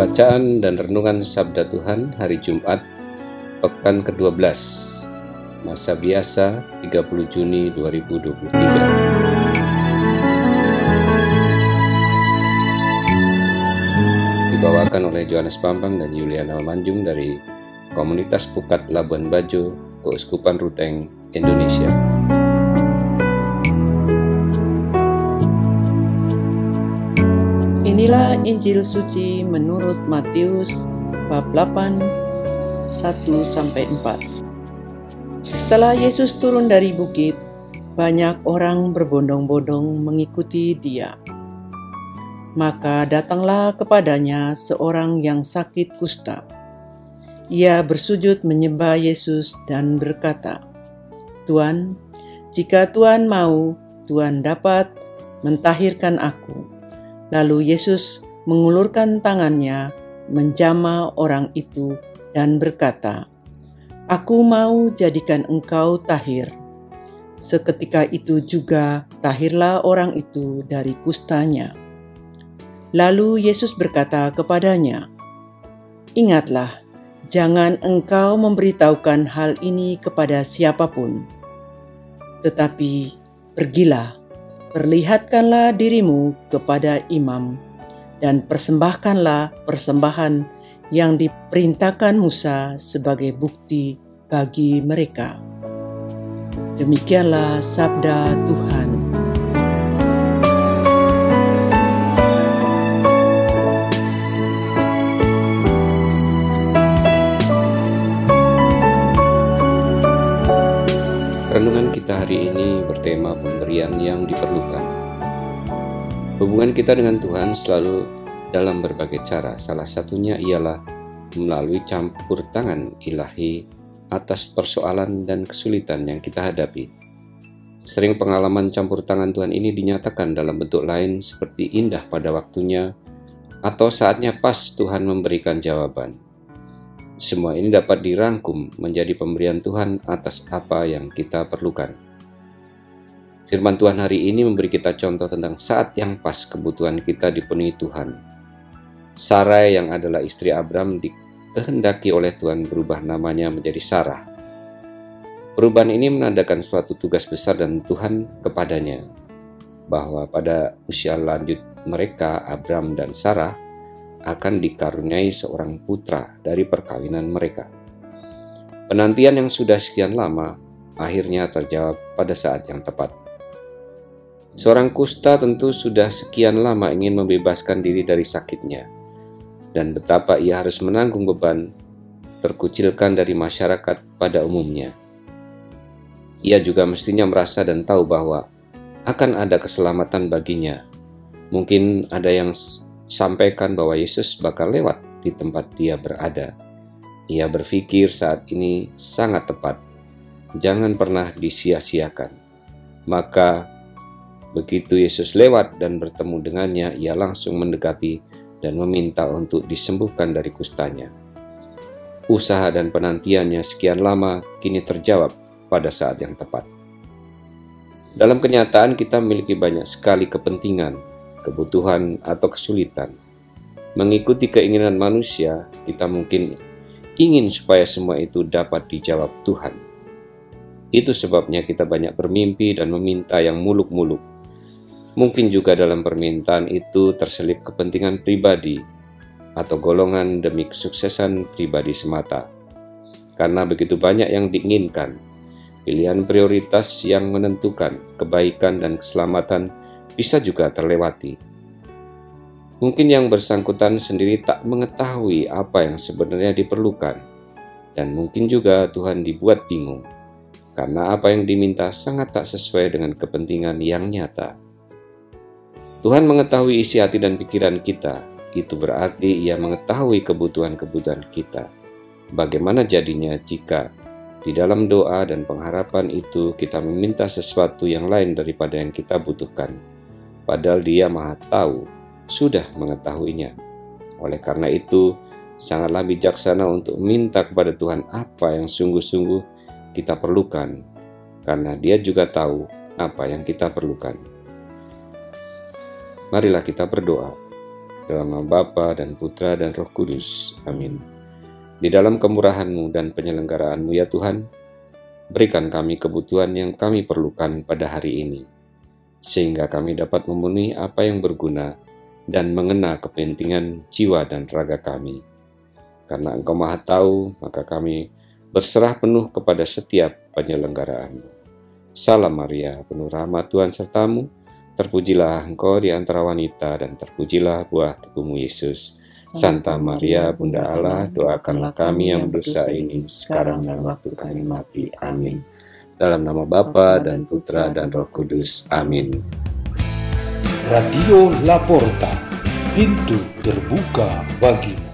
Bacaan dan Renungan Sabda Tuhan hari Jumat, Pekan ke-12, Masa Biasa 30 Juni 2023. Dibawakan oleh Johannes Pampang dan Juliana Manjung dari Komunitas Pukat Labuan Bajo, Keuskupan Ruteng, Indonesia. Inilah Injil suci menurut Matius bab 8 1 sampai 4. Setelah Yesus turun dari bukit, banyak orang berbondong-bondong mengikuti Dia. Maka datanglah kepadanya seorang yang sakit kusta. Ia bersujud menyembah Yesus dan berkata, "Tuan, jika Tuan mau, Tuan dapat mentahirkan aku." Lalu Yesus mengulurkan tangannya, menjama orang itu, dan berkata, "Aku mau jadikan engkau tahir." Seketika itu juga tahirlah orang itu dari kustanya. Lalu Yesus berkata kepadanya, "Ingatlah, jangan engkau memberitahukan hal ini kepada siapa pun, tetapi pergilah." Perlihatkanlah dirimu kepada imam dan persembahkanlah persembahan yang diperintahkan Musa sebagai bukti bagi mereka. Demikianlah sabda Tuhan. Renungan kita hari ini bertema pemberian yang diperlukan. Hubungan kita dengan Tuhan selalu dalam berbagai cara. Salah satunya ialah melalui campur tangan ilahi atas persoalan dan kesulitan yang kita hadapi. Sering pengalaman campur tangan Tuhan ini dinyatakan dalam bentuk lain seperti indah pada waktunya atau saatnya pas Tuhan memberikan jawaban. Semua ini dapat dirangkum menjadi pemberian Tuhan atas apa yang kita perlukan. Firman Tuhan hari ini memberi kita contoh tentang saat yang pas kebutuhan kita dipenuhi Tuhan. Sarai yang adalah istri Abram dikehendaki oleh Tuhan berubah namanya menjadi Sarah. Perubahan ini menandakan suatu tugas besar dan Tuhan kepadanya, bahwa pada usia lanjut mereka, Abram dan Sarah, akan dikaruniai seorang putra dari perkawinan mereka. Penantian yang sudah sekian lama akhirnya terjawab pada saat yang tepat. Seorang kusta tentu sudah sekian lama ingin membebaskan diri dari sakitnya, dan betapa ia harus menanggung beban terkucilkan dari masyarakat pada umumnya. Ia juga mestinya merasa dan tahu bahwa akan ada keselamatan baginya. Mungkin ada yang sampaikan bahwa Yesus bakal lewat di tempat dia berada. Ia berpikir saat ini sangat tepat. Jangan pernah disia-siakan. Maka begitu Yesus lewat dan bertemu dengannya, ia langsung mendekati dan meminta untuk disembuhkan dari kustanya. Usaha dan penantiannya sekian lama kini terjawab pada saat yang tepat. Dalam kenyataan kita memiliki banyak sekali kepentingan kebutuhan, atau kesulitan. Mengikuti keinginan manusia, kita mungkin ingin supaya semua itu dapat dijawab Tuhan. Itu sebabnya kita banyak bermimpi dan meminta yang muluk-muluk. Mungkin juga dalam permintaan itu terselip kepentingan pribadi atau golongan demi kesuksesan pribadi semata. Karena begitu banyak yang diinginkan, pilihan prioritas yang menentukan kebaikan dan keselamatan bisa juga terlewati. Mungkin yang bersangkutan sendiri tak mengetahui apa yang sebenarnya diperlukan, Dan mungkin juga Tuhan dibuat bingung, karena apa yang diminta sangat tak sesuai dengan kepentingan yang nyata. Tuhan mengetahui isi hati dan pikiran kita, itu berarti Ia mengetahui kebutuhan-kebutuhan kita. Bagaimana jadinya jika di dalam doa dan pengharapan itu kita meminta sesuatu yang lain daripada yang kita butuhkan, padahal Dia Maha Tahu, sudah mengetahuinya. Oleh karena itu, sangatlah bijaksana untuk minta kepada Tuhan apa yang sungguh-sungguh kita perlukan, karena Dia juga tahu apa yang kita perlukan. Marilah kita berdoa dalam nama Bapa dan Putra dan Roh Kudus. Amin. Di dalam kemurahan-Mu dan penyelenggaraanmu ya Tuhan, berikan kami kebutuhan yang kami perlukan pada hari ini, sehingga kami dapat memenuhi apa yang berguna dan mengena kepentingan jiwa dan raga kami. Karena Engkau Maha Tahu, maka kami berserah penuh kepada setiap penyelenggaraan. Salam Maria, penuh rahmat Tuhan sertamu, Terpujilah engkau di antara wanita dan terpujilah buah tubuhmu Yesus. Santa Maria, Bunda Allah, doakanlah kami yang berdosa ini sekarang dan waktu kami mati. Amin. Dalam nama Bapa dan Putra dan Roh Kudus. Amin. Radio Laporta, pintu terbuka bagimu.